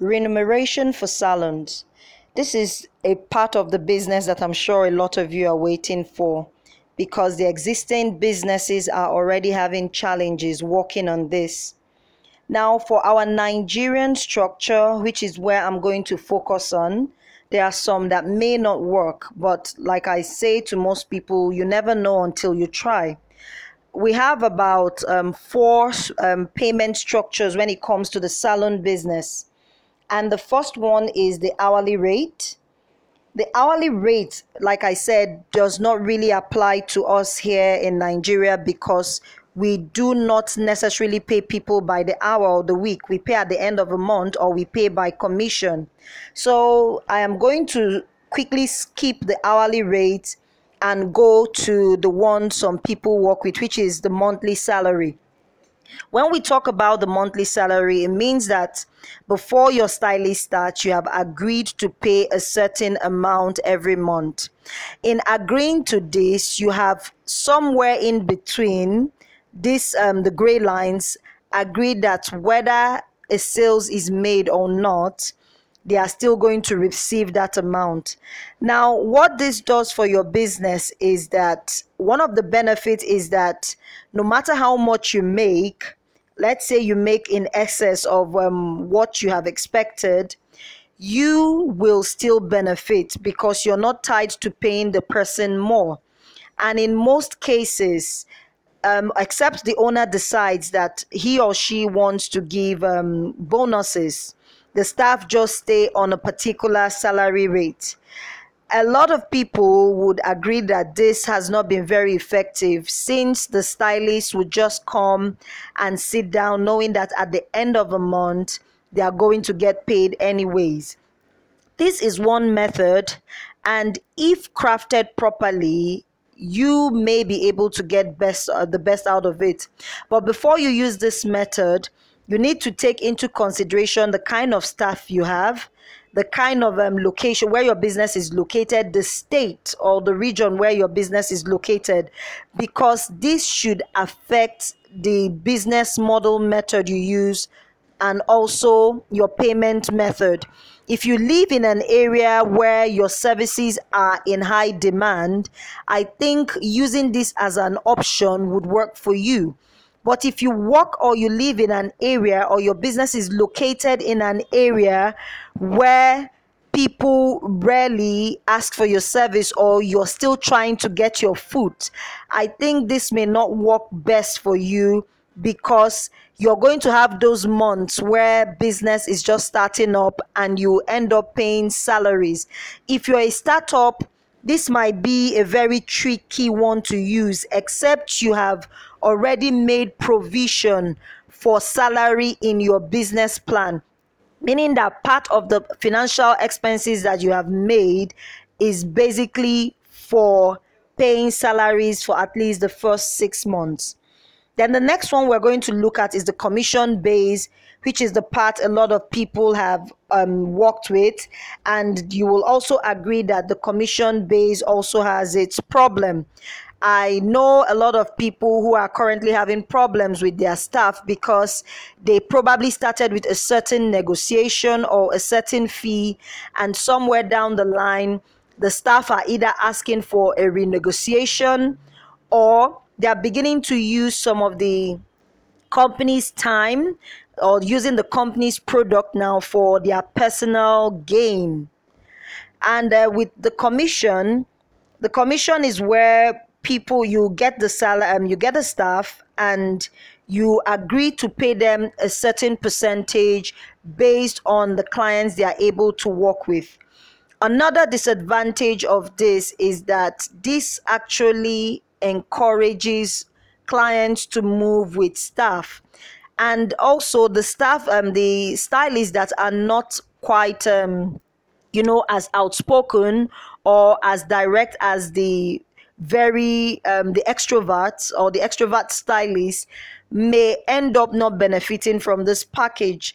Remuneration for salons. This is a part of the business that I'm sure a lot of you are waiting for because the existing businesses are already having challenges working on this. Now, for our Nigerian structure, which is where I'm going to focus on, there are some that may not work, but like I say to most people, you never know until you try. We have about um, four um, payment structures when it comes to the salon business. And the first one is the hourly rate. The hourly rate, like I said, does not really apply to us here in Nigeria because we do not necessarily pay people by the hour or the week. We pay at the end of a month or we pay by commission. So I am going to quickly skip the hourly rate and go to the one some people work with, which is the monthly salary. When we talk about the monthly salary, it means that before your stylist starts, you have agreed to pay a certain amount every month. In agreeing to this, you have somewhere in between this um, the gray lines agreed that whether a sales is made or not, they are still going to receive that amount. Now, what this does for your business is that one of the benefits is that no matter how much you make, let's say you make in excess of um, what you have expected, you will still benefit because you're not tied to paying the person more. And in most cases, um, except the owner decides that he or she wants to give um, bonuses, the staff just stay on a particular salary rate. A lot of people would agree that this has not been very effective since the stylist would just come and sit down knowing that at the end of a month they are going to get paid anyways. This is one method, and if crafted properly, you may be able to get best uh, the best out of it but before you use this method you need to take into consideration the kind of staff you have the kind of um, location where your business is located the state or the region where your business is located because this should affect the business model method you use and also your payment method. If you live in an area where your services are in high demand, I think using this as an option would work for you. But if you work or you live in an area or your business is located in an area where people rarely ask for your service or you're still trying to get your foot, I think this may not work best for you because you're going to have those months where business is just starting up and you end up paying salaries. If you're a startup, this might be a very tricky one to use, except you have already made provision for salary in your business plan, meaning that part of the financial expenses that you have made is basically for paying salaries for at least the first six months. Then the next one we're going to look at is the commission base, which is the part a lot of people have um, worked with. And you will also agree that the commission base also has its problem. I know a lot of people who are currently having problems with their staff because they probably started with a certain negotiation or a certain fee, and somewhere down the line, the staff are either asking for a renegotiation or they are beginning to use some of the company's time or using the company's product now for their personal gain. And uh, with the commission, the commission is where people you get the salary, um, you get the staff, and you agree to pay them a certain percentage based on the clients they are able to work with. Another disadvantage of this is that this actually encourages clients to move with staff. And also the staff um the stylists that are not quite um you know as outspoken or as direct as the very um the extroverts or the extrovert stylists may end up not benefiting from this package.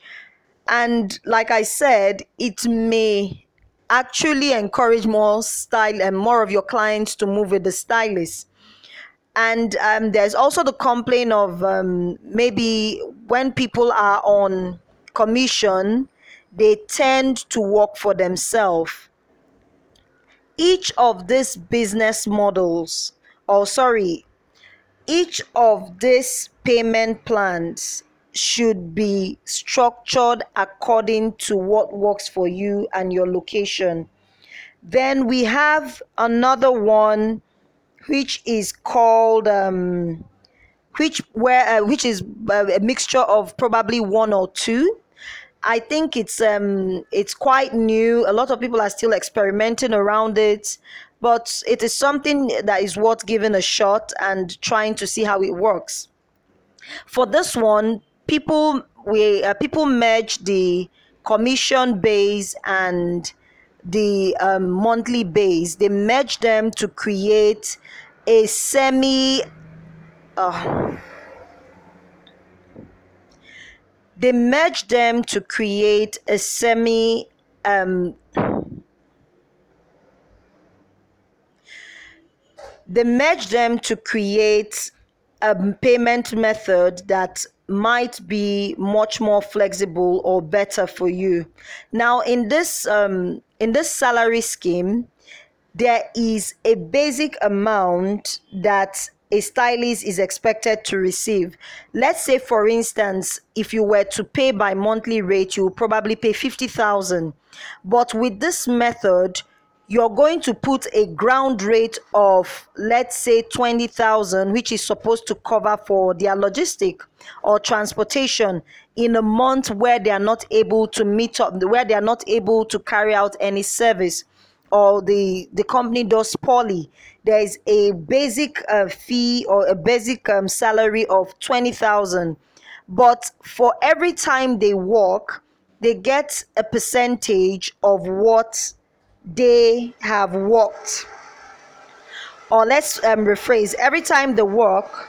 And like i said it may actually encourage more style and more of your clients to move with the stylist and um, there's also the complaint of um, maybe when people are on commission they tend to work for themselves. Each of these business models, or sorry, each of these payment plans should be structured according to what works for you and your location. Then we have another one which is called um, which where uh, which is uh, a mixture of probably one or two. I think it's um it's quite new. A lot of people are still experimenting around it, but it is something that is worth giving a shot and trying to see how it works. For this one, people we uh, people merge the commission base and the um, monthly base. They merge them to create a semi. Uh, they merge them to create a semi. Um, they merge them to create a payment method that might be much more flexible or better for you. Now, in this um, in this salary scheme, there is a basic amount that a stylist is expected to receive. Let's say, for instance, if you were to pay by monthly rate, you probably pay 50,000. But with this method, you're going to put a ground rate of let's say 20,000 which is supposed to cover for their logistic or transportation in a month where they are not able to meet up where they are not able to carry out any service. Or the the company does poorly. There is a basic uh, fee or a basic um, salary of 20,000 but for every time they work they get a percentage of what they have worked. Or let's um, rephrase. Every time they work